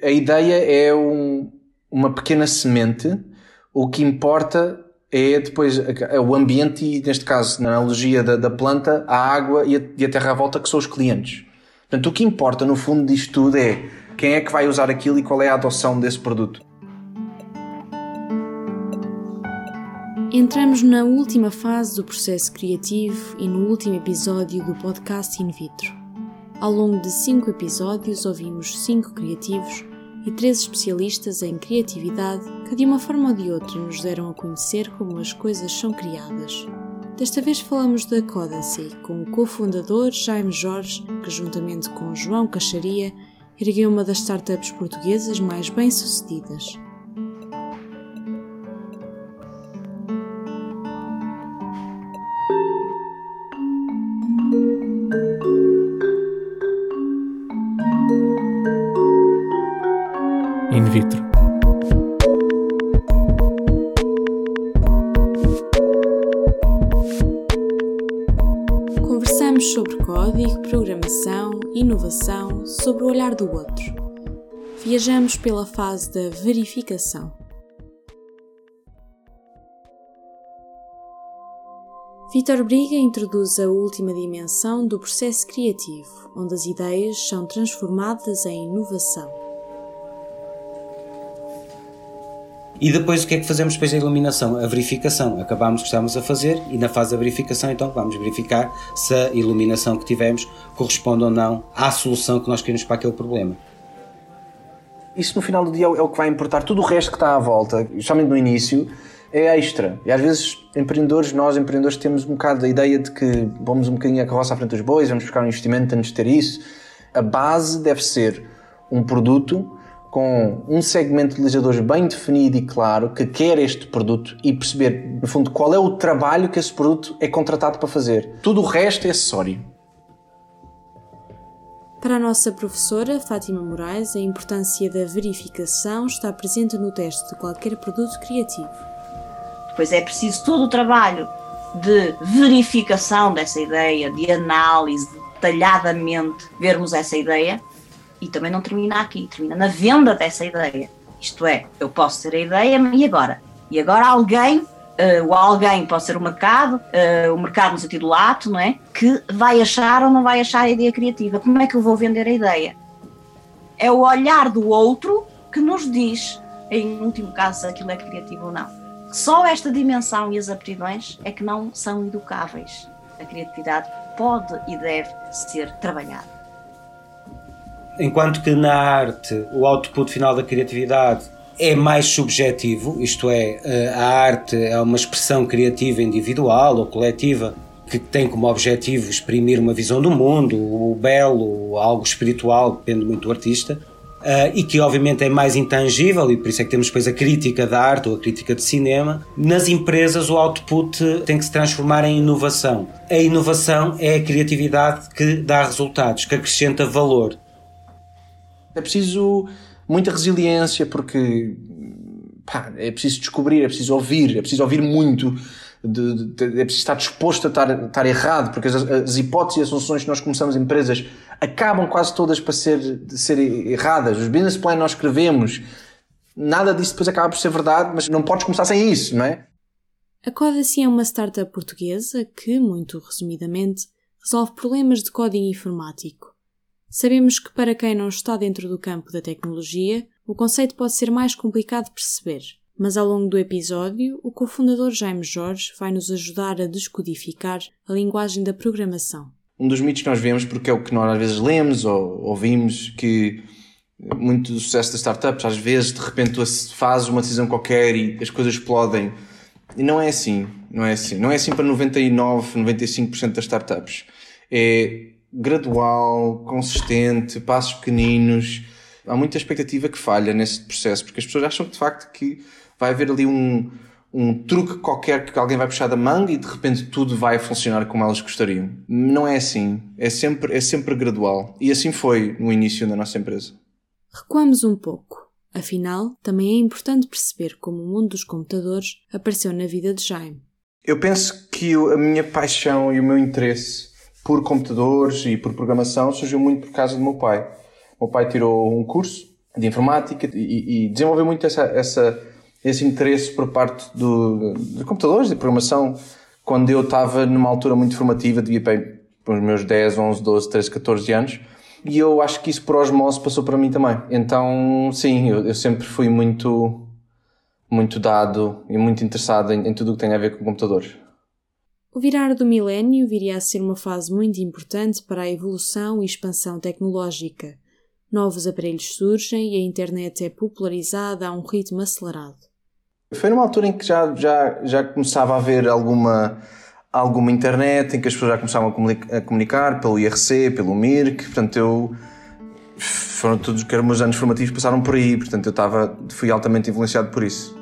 A ideia é um, uma pequena semente, o que importa é depois é o ambiente e, neste caso, na analogia da, da planta, a água e a, e a, terra à volta, que são os clientes. Portanto, o que importa, no fundo, disto tudo é quem é que vai usar aquilo e qual é a adoção desse produto. Entramos na última fase do processo criativo e no último episódio do podcast In Vitro. Ao longo de cinco episódios, ouvimos cinco criativos e três especialistas em criatividade que, de uma forma ou de outra, nos deram a conhecer como as coisas são criadas. Desta vez falamos da Codacy, com o cofundador Jaime Jorge, que, juntamente com João Caixaria, ergueu uma das startups portuguesas mais bem-sucedidas. Do outro. Viajamos pela fase da verificação. Vitor Briga introduz a última dimensão do processo criativo, onde as ideias são transformadas em inovação. E depois o que é que fazemos depois da iluminação? A verificação. Acabamos o que estamos a fazer e na fase da verificação então vamos verificar se a iluminação que tivemos corresponde ou não à solução que nós queremos para aquele problema. Isso no final do dia é o que vai importar. Tudo o resto que está à volta, justamente no início, é extra. E às vezes, empreendedores, nós empreendedores temos um bocado a ideia de que vamos um bocadinho a carroça à frente dos bois, vamos buscar um investimento antes de ter isso. A base deve ser um produto com um segmento de utilizadores bem definido e claro que quer este produto e perceber, no fundo, qual é o trabalho que esse produto é contratado para fazer. Tudo o resto é acessório. Para a nossa professora Fátima Moraes, a importância da verificação está presente no teste de qualquer produto criativo. Pois é preciso todo o trabalho de verificação dessa ideia, de análise, detalhadamente vermos essa ideia e também não termina aqui, termina na venda dessa ideia. Isto é, eu posso ter a ideia e agora? E agora alguém, uh, o alguém pode ser o mercado, uh, o mercado no sentido lato, não é? Que vai achar ou não vai achar a ideia criativa. Como é que eu vou vender a ideia? É o olhar do outro que nos diz, em último caso, se aquilo é criativo ou não. Só esta dimensão e as aptidões é que não são educáveis. A criatividade pode e deve ser trabalhada. Enquanto que na arte o output final da criatividade é mais subjetivo, isto é, eh, a arte é uma expressão criativa individual ou coletiva que tem como objetivo exprimir uma visão do mundo, o belo, algo espiritual, depende muito do artista, uh, e que obviamente é mais intangível, e por isso é que temos depois a crítica da arte ou a crítica de cinema. Nas empresas, o output tem que se transformar em inovação. A inovação é a criatividade que dá resultados, que acrescenta valor. É preciso muita resiliência porque pá, é preciso descobrir, é preciso ouvir, é preciso ouvir muito. De, de, é preciso estar disposto a estar, estar errado, porque as, as, hipóteses e as soluções que nós começamos empresas acabam quase todas para ser, ser erradas. Os business plan nós escrevemos, nada disso depois acaba por ser verdade, mas não podes começar sem isso, não é? A Codacy é uma startup portuguesa que, muito resumidamente, resolve problemas de código informático Sabemos que para quem não está dentro do campo da tecnologia, o conceito pode ser mais complicado de perceber, mas ao longo do episódio, o cofundador Jaime Jorge vai nos ajudar a descodificar a linguagem da programação. Um dos mitos que nós vemos, porque é o que nós às vezes lemos ou ouvimos, que muito do sucesso das startups, às vezes de repente tu fazes uma decisão qualquer e as coisas explodem. E não é assim, não é assim. Não é assim para 99, 95% das startups. É gradual, consistente, passos pequeninos. Há muita expectativa que falha nesse processo, porque as pessoas acham que de facto que vai haver ali um, um truque qualquer que alguém vai puxar da manga e de repente tudo vai funcionar como elas gostariam. Não é assim. É sempre, é sempre gradual. E assim foi no início da nossa empresa. Recuamos um pouco. Afinal, também é importante perceber como o mundo dos computadores apareceu na vida de Jaime. Eu penso que a minha paixão e o meu interesse por computadores e por programação surgiu muito por causa do meu pai. O meu pai tirou um curso de informática e, e desenvolveu muito essa, essa, esse interesse por parte do, de computadores, de programação, quando eu estava numa altura muito formativa, devia para os meus 10, 11, 12, 13, 14 anos. E eu acho que isso por osmose passou para mim também. Então, sim, eu, eu sempre fui muito, muito dado e muito interessado em, em tudo o que tem a ver com computadores. O virar do milénio viria a ser uma fase muito importante para a evolução e expansão tecnológica. Novos aparelhos surgem e a internet é popularizada a um ritmo acelerado. Foi numa altura em que já, já, já começava a haver alguma, alguma internet, em que as pessoas já começavam a comunicar, a comunicar pelo IRC, pelo MIRC, portanto eu foram todos eram meus anos formativos passaram por aí, portanto eu estava, fui altamente influenciado por isso.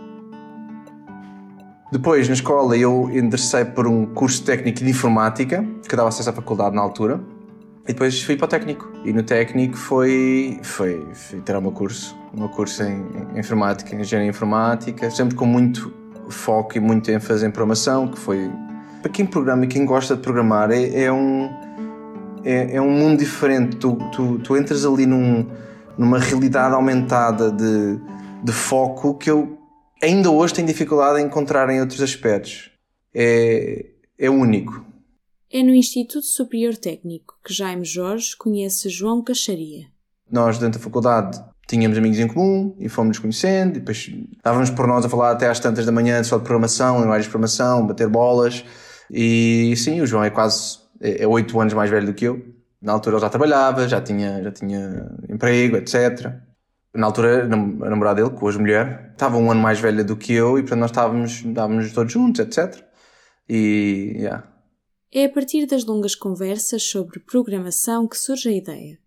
Depois, na escola, eu enderecei por um curso técnico de informática, que dava acesso à faculdade na altura, e depois fui para o técnico. E no técnico foi, foi, foi ter o meu curso, o meu curso em, em informática, em engenharia informática, sempre com muito foco e muito ênfase em programação, que foi... Para quem programa e quem gosta de programar, é, é um... É, é, um mundo diferente. Tu, tu, tu entras ali num, numa realidade aumentada de, de foco que eu ainda hoje tenho dificuldade em encontrar em outros aspectos. É, é único. É no Instituto Superior Técnico que Jaime Jorge conhece João Caixaria. Nós, dentro da faculdade, tínhamos amigos em comum e fomos nos conhecendo, e depois estávamos por nós a falar até às tantas da manhã só de programação, linguagens de programação, bater bolas. E sim, o João é quase é, é oito anos mais velho do que eu. Na altura ele já trabalhava, já tinha, já tinha emprego, etc na altura, a namorada dele, com hoje mulher, estava um ano mais velha do que eu e portanto nós estávamos, estávamos todos juntos, etc. E, yeah. É a partir das longas conversas sobre programação que surge a ideia.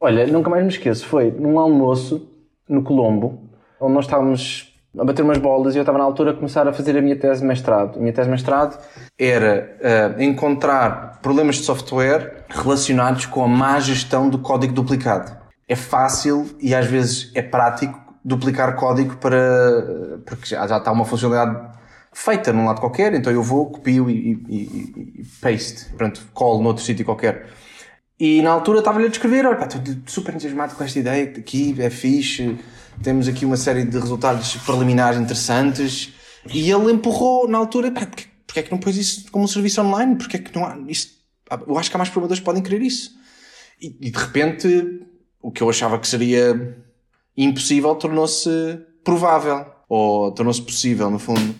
Olha, nunca mais me esqueço, foi num almoço no Colombo, onde nós estávamos a bater umas bolas e eu estava na altura a começar a fazer a minha tese de mestrado. A minha tese de mestrado era uh, encontrar problemas de software relacionados com a má gestão do código duplicado é fácil e às vezes é prático duplicar código para. porque já, já está uma funcionalidade feita num lado qualquer, então eu vou, copio e, e, e, e paste, pronto, colo noutro sítio qualquer. E na altura estava-lhe a descrever, olha, estou super entusiasmado com esta ideia, aqui é fixe, temos aqui uma série de resultados preliminares interessantes. E ele empurrou na altura, pá, porque, porque é que não pôs isso como um serviço online? Porque é que não há isso? Eu acho que há mais programadores que podem querer isso. E, e de repente o que eu achava que seria impossível tornou-se provável. Ou tornou-se possível, no fundo.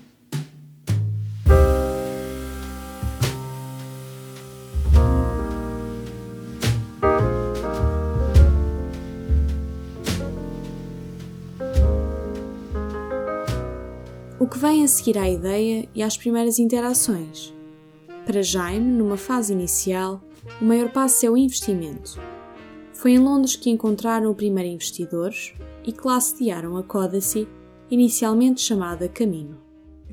O que vem a seguir à ideia e às primeiras interações? Para Jaime, numa fase inicial, o maior passo é o investimento foi em Londres que encontraram o primeiro investidor e sediaram a Codacy, inicialmente chamada Camino.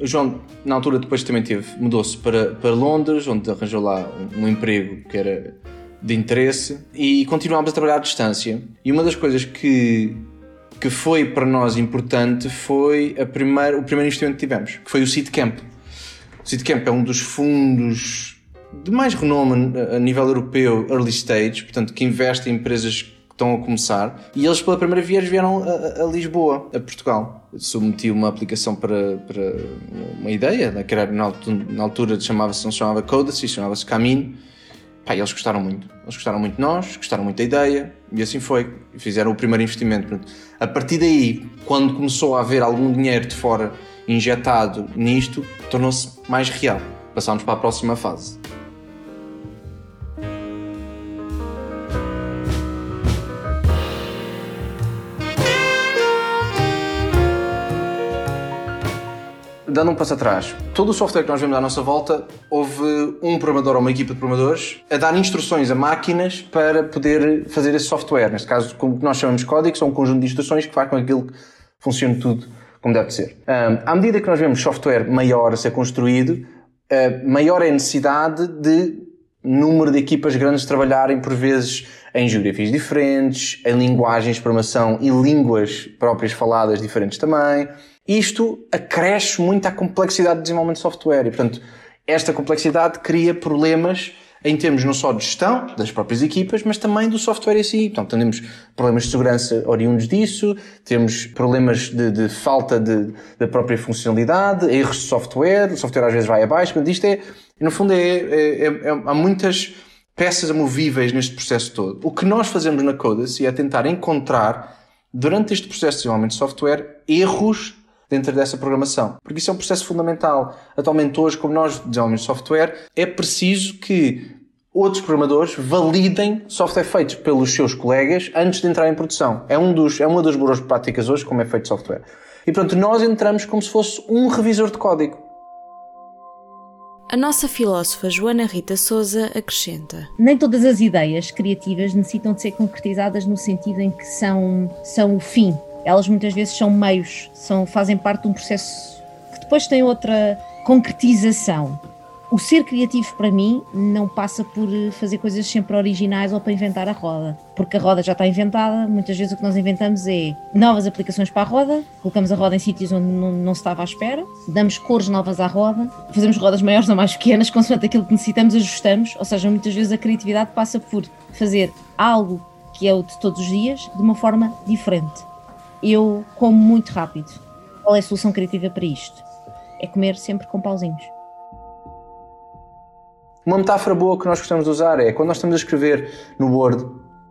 O João, na altura, depois também mudou-se para, para Londres, onde arranjou lá um, um emprego que era de interesse e continuámos a trabalhar à distância. E uma das coisas que, que foi para nós importante foi a primeira, o primeiro investimento que tivemos, que foi o Seedcamp. O Seedcamp é um dos fundos de mais renome a nível europeu, early stage, portanto, que investe em empresas que estão a começar, e eles pela primeira vez vieram a, a Lisboa, a Portugal. Submeti uma aplicação para, para uma ideia, né, que era, na, na altura chamava-se, não se chamava Codacy, chamava-se Caminho. Pá, eles gostaram muito. Eles gostaram muito de nós, gostaram muito da ideia, e assim foi. Fizeram o primeiro investimento. A partir daí, quando começou a haver algum dinheiro de fora injetado nisto, tornou-se mais real. Passámos para a próxima fase. Dando um passo atrás, todo o software que nós vemos à nossa volta, houve um programador ou uma equipa de programadores a dar instruções a máquinas para poder fazer esse software. Neste caso, como nós chamamos de código, são um conjunto de instruções que faz com que aquilo funcione tudo como deve ser. à medida que nós vemos software maior a ser construído, maior é a necessidade de número de equipas grandes trabalharem, por vezes, em geografias diferentes, em linguagens de programação e línguas próprias faladas diferentes também isto acresce muito à complexidade de desenvolvimento de software e, portanto, esta complexidade cria problemas em termos não só de gestão das próprias equipas, mas também do software em si. Então, temos problemas de segurança oriundos disso, temos problemas de, de falta de, da própria funcionalidade, erros de software, o software às vezes vai abaixo. Portanto, isto é, no fundo, é, é, é, há muitas peças amovíveis neste processo todo. O que nós fazemos na Codacy é tentar encontrar, durante este processo de desenvolvimento de software, erros dentro dessa programação. Porque isso é um processo fundamental. Atualmente, hoje, como nós desenvolvemos software, é preciso que outros programadores validem software feitos pelos seus colegas antes de entrar em produção. É, um dos, é uma das boas práticas hoje como é feito software. E pronto, nós entramos como se fosse um revisor de código. A nossa filósofa Joana Rita Souza acrescenta: Nem todas as ideias criativas necessitam de ser concretizadas no sentido em que são, são o fim. Elas muitas vezes são meios, são, fazem parte de um processo que depois tem outra concretização o ser criativo para mim não passa por fazer coisas sempre originais ou para inventar a roda, porque a roda já está inventada. Muitas vezes o que nós inventamos é novas aplicações para a roda, colocamos a roda em sítios onde não, não se estava à espera, damos cores novas à roda, fazemos rodas maiores ou mais pequenas, consoante aquilo que necessitamos, ajustamos. Ou seja, muitas vezes a criatividade passa por fazer algo que é o de todos os dias de uma forma diferente. Eu como muito rápido. Qual é a solução criativa para isto? É comer sempre com pauzinhos. Uma metáfora boa que nós gostamos de usar é quando nós estamos a escrever no Word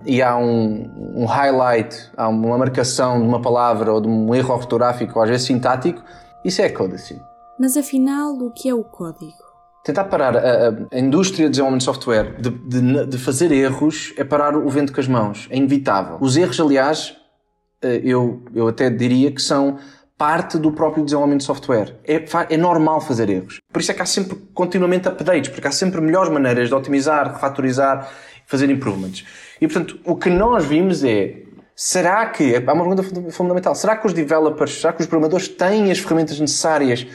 e há um, um highlight, há uma marcação de uma palavra ou de um erro ortográfico, ou às vezes sintático, isso é códice. Mas afinal, o que é o código? Tentar parar a, a indústria de desenvolvimento de software de, de, de, fazer erros é parar o vento com as mãos. É inevitável. Os erros, aliás, eu, eu até diria que são parte do próprio desenvolvimento de software. É, é normal fazer erros. Por isso é que há sempre continuamente updates, porque há sempre melhores maneiras de otimizar, refatorizar, fazer improvements. E portanto, o que nós vimos é Será que, há uma pergunta fundamental, será que os developers, será que os programadores têm as ferramentas necessárias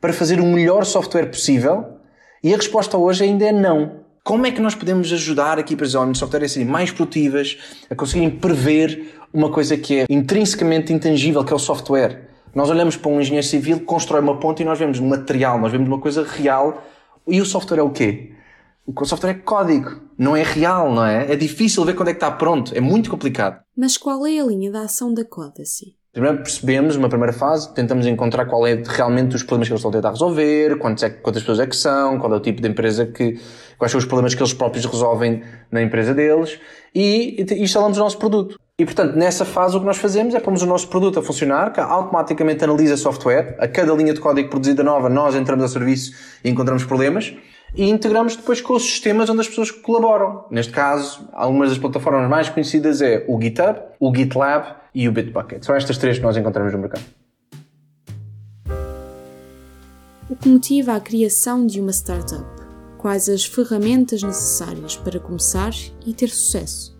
para fazer o melhor software possível? E a resposta hoje ainda é não. Como é que nós podemos ajudar equipas de desenvolvimento de software a serem mais produtivas, a conseguirem prever uma coisa que é intrinsecamente intangível, que é o software? Nós olhamos para um engenheiro civil que constrói uma ponte e nós vemos material, nós vemos uma coisa real. E o software é o quê? O software é código, não é real, não é? É difícil ver quando é que está pronto, é muito complicado. Mas qual é a linha da ação da Codacy? Primeiro percebemos, uma primeira fase, tentamos encontrar qual é realmente os problemas que eles estão a tentar resolver, quantas, é, quantas pessoas é que são, qual é o tipo de empresa que, quais são os problemas que eles próprios resolvem na empresa deles e, e instalamos o nosso produto. E portanto, nessa fase o que nós fazemos é pomos o nosso produto a funcionar, que automaticamente analisa software, a cada linha de código produzida nova nós entramos a serviço e encontramos problemas e integramos depois com os sistemas onde as pessoas colaboram. Neste caso, algumas das plataformas mais conhecidas é o GitHub, o GitLab e o Bitbucket. São estas três que nós encontramos no mercado. O que motiva a criação de uma startup? Quais as ferramentas necessárias para começar e ter sucesso?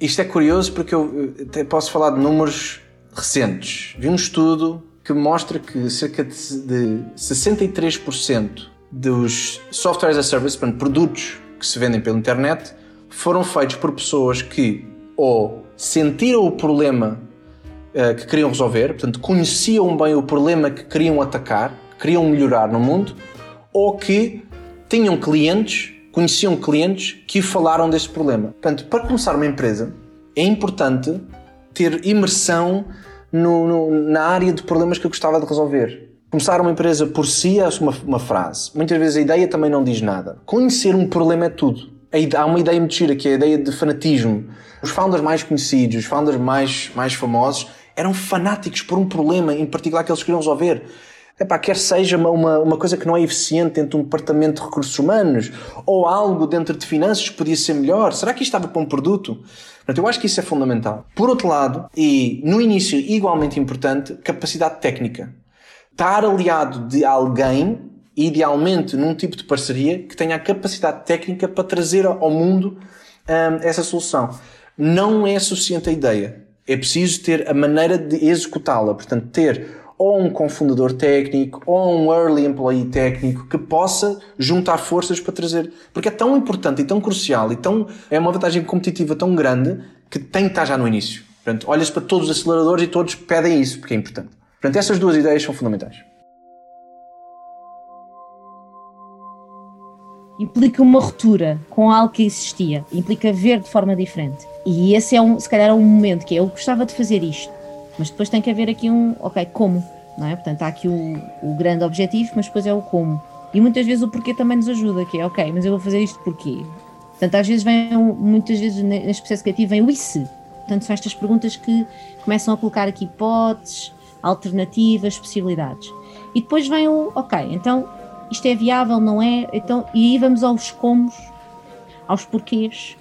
Isto é curioso porque eu até posso falar de números recentes. Vi um estudo que mostra que cerca de 63% dos software as a service, portanto, produtos que se vendem pela internet, foram feitos por pessoas que ou sentiram o problema uh, que queriam resolver, portanto, conheciam bem o problema que queriam atacar, que queriam melhorar no mundo, ou que tinham clientes, conheciam clientes que falaram desse problema. Portanto, para começar uma empresa, é importante ter imersão no, no, na área de problemas que eu gostava de resolver. Começar uma empresa por si é uma, uma frase. Muitas vezes a ideia também não diz nada. Conhecer um problema é tudo. Há uma ideia muito gira que é a ideia de fanatismo. Os founders mais conhecidos, os founders mais, mais famosos, eram fanáticos por um problema em particular que eles queriam resolver. Epá, quer seja uma, uma, coisa que não é eficiente dentro de um departamento de recursos humanos ou algo dentro de finanças que podia ser melhor. Será que isto estava para um produto? Portanto, eu acho que isso é fundamental. Por outro lado, e no início igualmente importante, capacidade técnica. Estar aliado de alguém, idealmente num tipo de parceria, que tenha a capacidade técnica para trazer ao mundo hum, essa solução. Não é suficiente a ideia. É preciso ter a maneira de executá-la. Portanto, ter ou um confundador técnico, ou um early employee técnico que possa juntar forças para trazer. Porque é tão importante e tão crucial e tão, é uma vantagem competitiva tão grande que tem que estar já no início. Portanto, olhas para todos os aceleradores e todos pedem isso, porque é importante. Portanto, essas duas ideias são fundamentais. implica uma ruptura com algo que existia, implica ver de forma diferente. E esse é um, se calhar, é um momento que é, eu gostava de fazer isto, mas depois tem que haver aqui um, ok, como, não é? Portanto, há aqui o, o grande objetivo, mas depois é o como. E muitas vezes o porquê também nos ajuda, que é, ok, mas eu vou fazer isto porquê? Portanto, às vezes vem, muitas vezes neste processo criativo vem o e se. Portanto, são estas perguntas que começam a colocar aqui hipóteses, alternativas, possibilidades. E depois vem o, ok, então isto é viável, não é? Então, e aí vamos aos comos, aos porquês,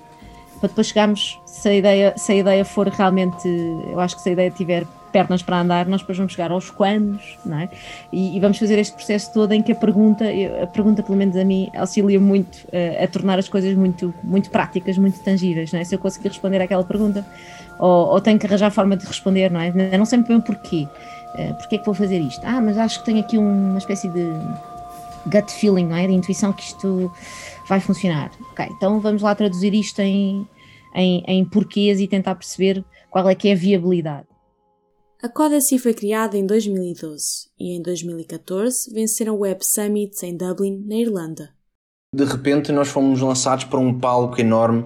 para depois chegarmos, se a ideia, se a ideia for realmente, eu acho que se a ideia tiver pernas para andar, nós depois vamos chegar aos quandos, não é? E, e, vamos fazer este processo todo em que a pergunta, a pergunta pelo menos a mim, auxilia muito uh, a tornar as coisas muito, muito práticas, muito tangíveis, não é? Se eu conseguir responder àquela pergunta, ou, ou tenho que arranjar forma de responder, não é? Eu não sei muito bem o porquê. Uh, porquê é que vou fazer isto? Ah, mas acho que tenho aqui uma espécie de gut feeling, não é? De intuição que isto vai funcionar. Ok, então vamos lá traduzir isto em, em, em porquês e tentar perceber qual é que é a viabilidade. A Codacy foi criada em 2012 e em 2014 venceram o Web Summit em Dublin, na Irlanda. De repente nós fomos lançados para um palco enorme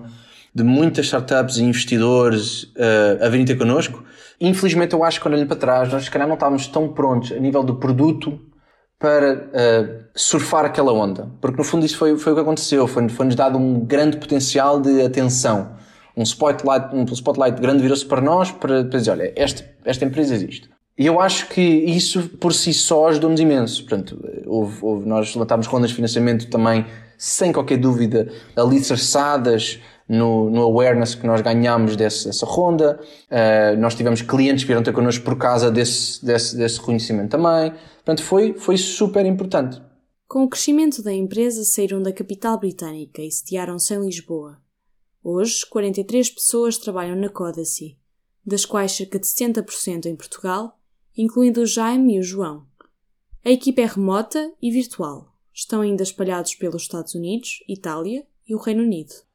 de muitas startups e investidores uh, a virem ter connosco. Infelizmente eu acho que quando olho para trás nós se calhar não estávamos tão prontos a nível do produto para uh, surfar aquela onda. Porque no fundo isso foi, foi o que aconteceu. Foi-nos foi dado um grande potencial de atenção. Um spotlight, um spotlight grande virou-se para nós para, para dizer, olha, esta, esta empresa existe. E eu acho que isso por si só ajudou-nos imenso. Portanto, houve, houve, nós levantámos rondas de financiamento também, sem qualquer dúvida, alicerçadas no, no awareness que nós ganhámos desse, dessa ronda. Uh, nós tivemos clientes que vieram ter connosco por causa desse, desse, desse reconhecimento também. Portanto, foi, foi super importante. Com o crescimento da empresa, saíram da capital britânica e sediaram-se em Lisboa. Hoje, 43 pessoas trabalham na Codacy, das quais cerca de 70% em Portugal, incluindo o Jaime e o João. A equipa é remota e virtual. Estão ainda espalhados pelos Estados Unidos, Itália e o Reino Unido.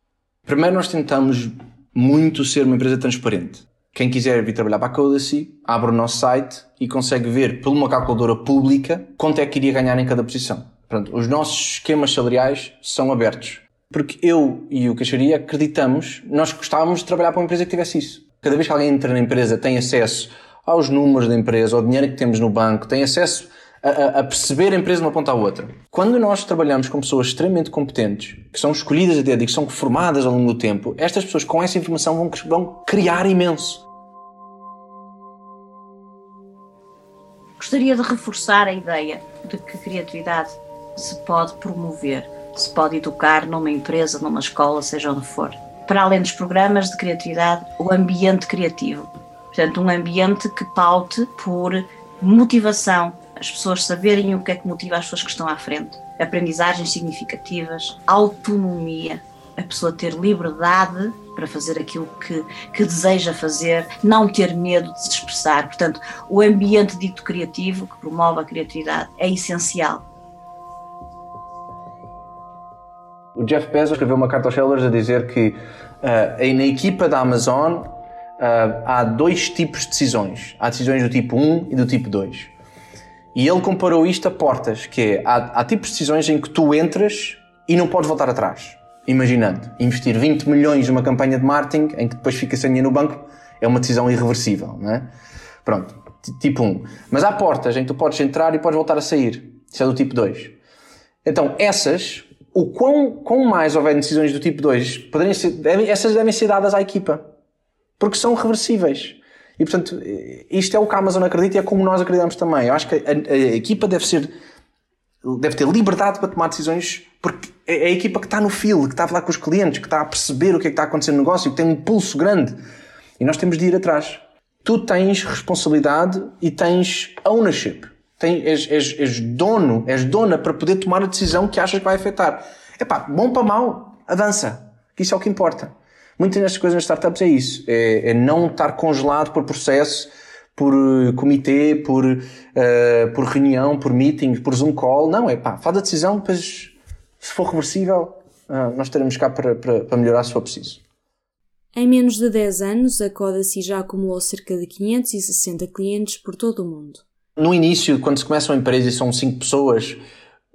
Primeiro, nós tentamos muito ser uma empresa transparente. Quem quiser vir trabalhar para a Codacy, abre o nosso site e consegue ver, por uma calculadora pública, quanto é que iria ganhar em cada posição. Pronto, os nossos esquemas salariais são abertos. Porque eu e o Caixaria acreditamos, nós gostávamos de trabalhar para uma empresa que tivesse isso. Cada vez que alguém entra na empresa, tem acesso aos números da empresa, ao dinheiro que temos no banco, tem acesso a, a, perceber a empresa de uma ponta à outra. Quando nós trabalhamos com pessoas extremamente competentes, que são escolhidas a dedo e que são formadas ao longo do tempo, estas pessoas com essa informação vão, vão criar imenso. Gostaria de reforçar a ideia de que criatividade se pode promover, se pode educar numa empresa, numa escola, seja onde for. Para além dos programas de criatividade, o ambiente criativo. Portanto, um ambiente que paute por motivação, as pessoas saberem o que é que motiva as pessoas que estão à frente, aprendizagens significativas, autonomia, a pessoa ter liberdade para fazer aquilo que, que deseja fazer, não ter medo de se expressar. Portanto, o ambiente dito criativo, que promove a criatividade, é essencial. O Jeff Bezos escreveu uma carta aos sellers a dizer que uh, na equipa da Amazon uh, há dois tipos de decisões. Há decisões do tipo 1 e do tipo 2. E ele comparou isto a portas, que é, há, há tipos de decisões em que tu entras e não podes voltar atrás. Imaginando, investir 20 milhões numa campanha de marketing em que depois fica sem dinheiro no banco é uma decisão irreversível, não é? Pronto, tipo 1. Mas há portas em que tu podes entrar e podes voltar a sair. Isso é do tipo 2. Então, essas, o quão, quão mais houver decisões do tipo 2, poderiam ser, devem, essas devem ser dadas à equipa. Porque são reversíveis. E portanto, isto é o que a Amazon acredita e é como nós acreditamos também. Eu acho que a, a, a equipa deve ser deve ter liberdade para tomar decisões porque é a equipa que está no fio, que está a falar com os clientes, que está a perceber o que é que está acontecendo no negócio, que tem um pulso grande. E nós temos de ir atrás. Tu tens responsabilidade e tens ownership. Tens, és, és, és dono, és dona para poder tomar a decisão que achas que vai afetar. É pá, bom para mal, avança. Isso é o que importa. Muitas destas coisas nas startups é isso. É, é não estar congelado por processo, por uh, comitê, por, uh, por reunião, por meeting, por Zoom call. Não, é pá, faz a decisão, depois, se for reversível, uh, nós estaremos cá para, para, para melhorar se for preciso. Em menos de 10 anos, a Codacy já acumulou cerca de 560 clientes por todo o mundo. No início, quando se começa uma empresa e são 5 pessoas,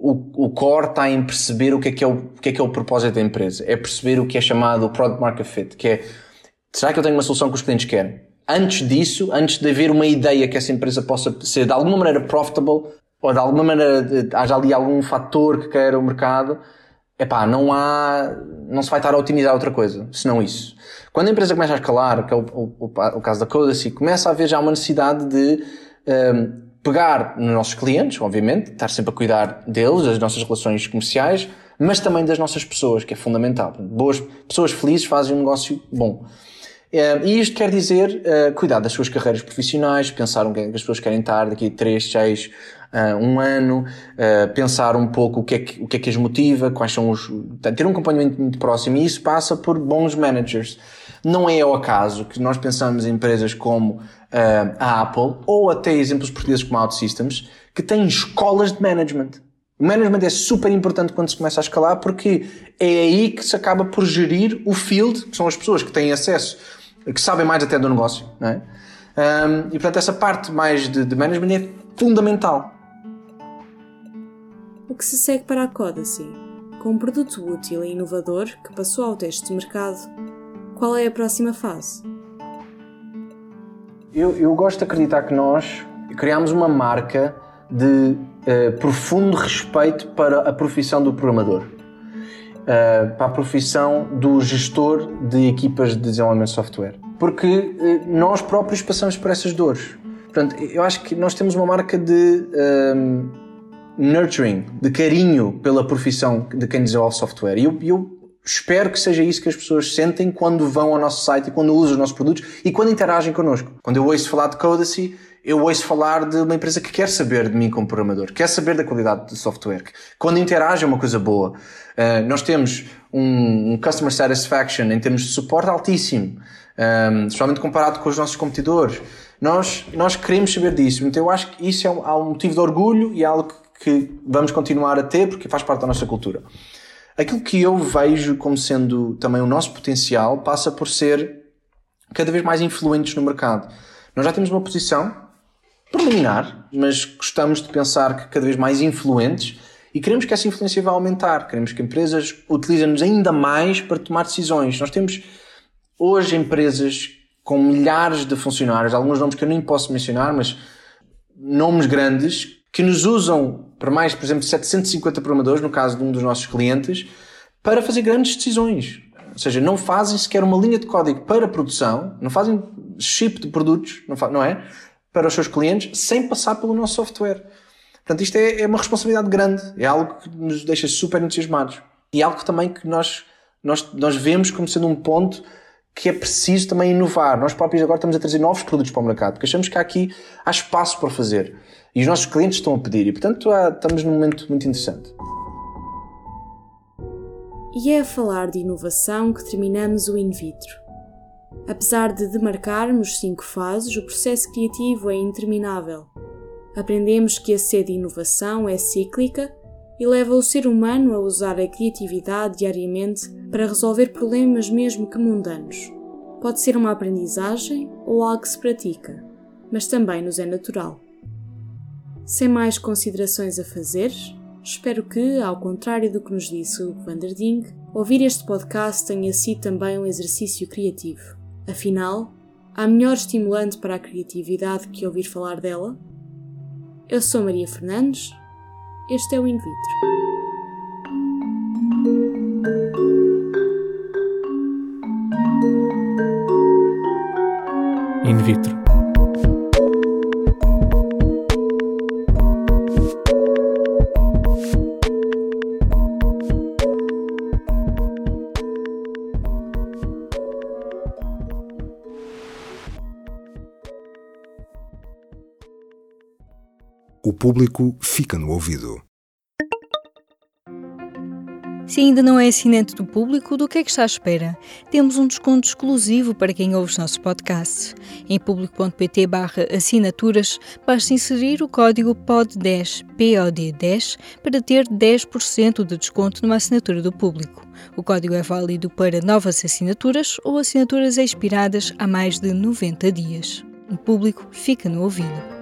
o, o core está em perceber o que, é que é o, o que é que é o propósito da empresa. É perceber o que é chamado o Product Market Fit, que é, será que eu tenho uma solução que os clientes querem? Antes disso, antes de haver uma ideia que essa empresa possa ser de alguma maneira profitable, ou de alguma maneira haja ali algum fator que queira o mercado, epá, não há, não se vai estar a otimizar outra coisa, senão isso. Quando a empresa começa a escalar, que é o, o, o caso da Codacy, começa a haver já uma necessidade de um, pegar nos nossos clientes, obviamente, estar sempre a cuidar deles, das nossas relações comerciais, mas também das nossas pessoas, que é fundamental. Boas pessoas felizes fazem um negócio bom. Uh, e isto quer dizer uh, cuidar das suas carreiras profissionais, pensar o que as pessoas querem estar daqui a 3, 6, uh, um ano, pensar um pouco o que, é que, o que é que as motiva, quais são os. ter um acompanhamento muito próximo e isso passa por bons managers. Não é ao acaso que nós pensamos em empresas como uh, a Apple ou até exemplos portugueses como a OutSystems que têm escolas de management. O management é super importante quando se começa a escalar porque é aí que se acaba por gerir o field, que são as pessoas que têm acesso, que sabem mais até do negócio. Não é? Um, e portanto, essa parte mais de, de management é fundamental o que se segue para a Codacy, com um produto útil e inovador que passou ao teste de mercado. Qual é a próxima fase? Eu, eu gosto de acreditar que nós criamos uma marca de uh, profundo respeito para a profissão do programador, uh, para a profissão do gestor de equipas de desenvolvimento de software, porque uh, nós próprios passamos por essas dores. Portanto, eu acho que nós temos uma marca de nurturing, de carinho pela profissão de quem desenvolve software. E eu, eu espero que seja isso que as pessoas sentem quando vão ao nosso site e quando usam os nossos produtos e quando interagem connosco. Quando eu ouço falar de Codacy, eu ouço falar de uma empresa que quer saber de mim como programador, quer saber da qualidade do software. Quando interage é uma coisa boa. Uh, nós temos um, um, customer satisfaction em termos de suporte altíssimo, um, ehm, especialmente comparado com os nossos competidores. Nós, nós queremos saber disso. Então eu acho que isso é um, um motivo de orgulho e é algo que vamos continuar a ter porque faz parte da nossa cultura. Aquilo que eu vejo como sendo também o nosso potencial passa por ser cada vez mais influentes no mercado. Nós já temos uma posição preliminar, mas gostamos de pensar que cada vez mais influentes e queremos que essa influência vá aumentar. Queremos que empresas utilizem-nos ainda mais para tomar decisões. Nós temos hoje empresas com milhares de funcionários, alguns nomes que eu nem posso mencionar, mas nomes grandes que nos usam para mais, por exemplo, 750 programadores, no caso de um dos nossos clientes, para fazer grandes decisões. Ou seja, não fazem sequer uma linha de código para produção, não fazem chip de produtos, não, não é? Para os seus clientes, sem passar pelo nosso software. Portanto, isto é, é uma responsabilidade grande, é algo que nos deixa super entusiasmados. E é algo também que nós, nós, nós vemos como sendo um ponto que é preciso também inovar. Nós próprios agora estamos a trazer novos produtos para o mercado, porque achamos que há aqui há espaço para fazer. E os nossos clientes estão a pedir, e portanto há, estamos num momento muito interessante. E é a falar de inovação que terminamos o in vitro. Apesar de demarcarmos cinco fases, o processo criativo é interminável. Aprendemos que a sede de inovação é cíclica e leva o ser humano a usar a criatividade diariamente para resolver problemas mesmo que mundanos. Pode ser uma aprendizagem ou algo que se pratica, mas também nos é natural. Sem mais considerações a fazer, espero que, ao contrário do que nos disse o Vanderding, ouvir este podcast tenha sido também um exercício criativo. Afinal, há melhor estimulante para a criatividade que ouvir falar dela? Eu sou Maria Fernandes, este é o In Vitro. In Vitro o público fica no ouvido. Se ainda não é assinante do público, do que é que está à espera? Temos um desconto exclusivo para quem ouve os nossos podcasts. Em público.pt assinaturas, basta inserir o código POD10, POD10, para ter 10% de desconto numa assinatura do público. O código é válido para novas assinaturas ou assinaturas expiradas há mais de 90 dias. O público fica no ouvido.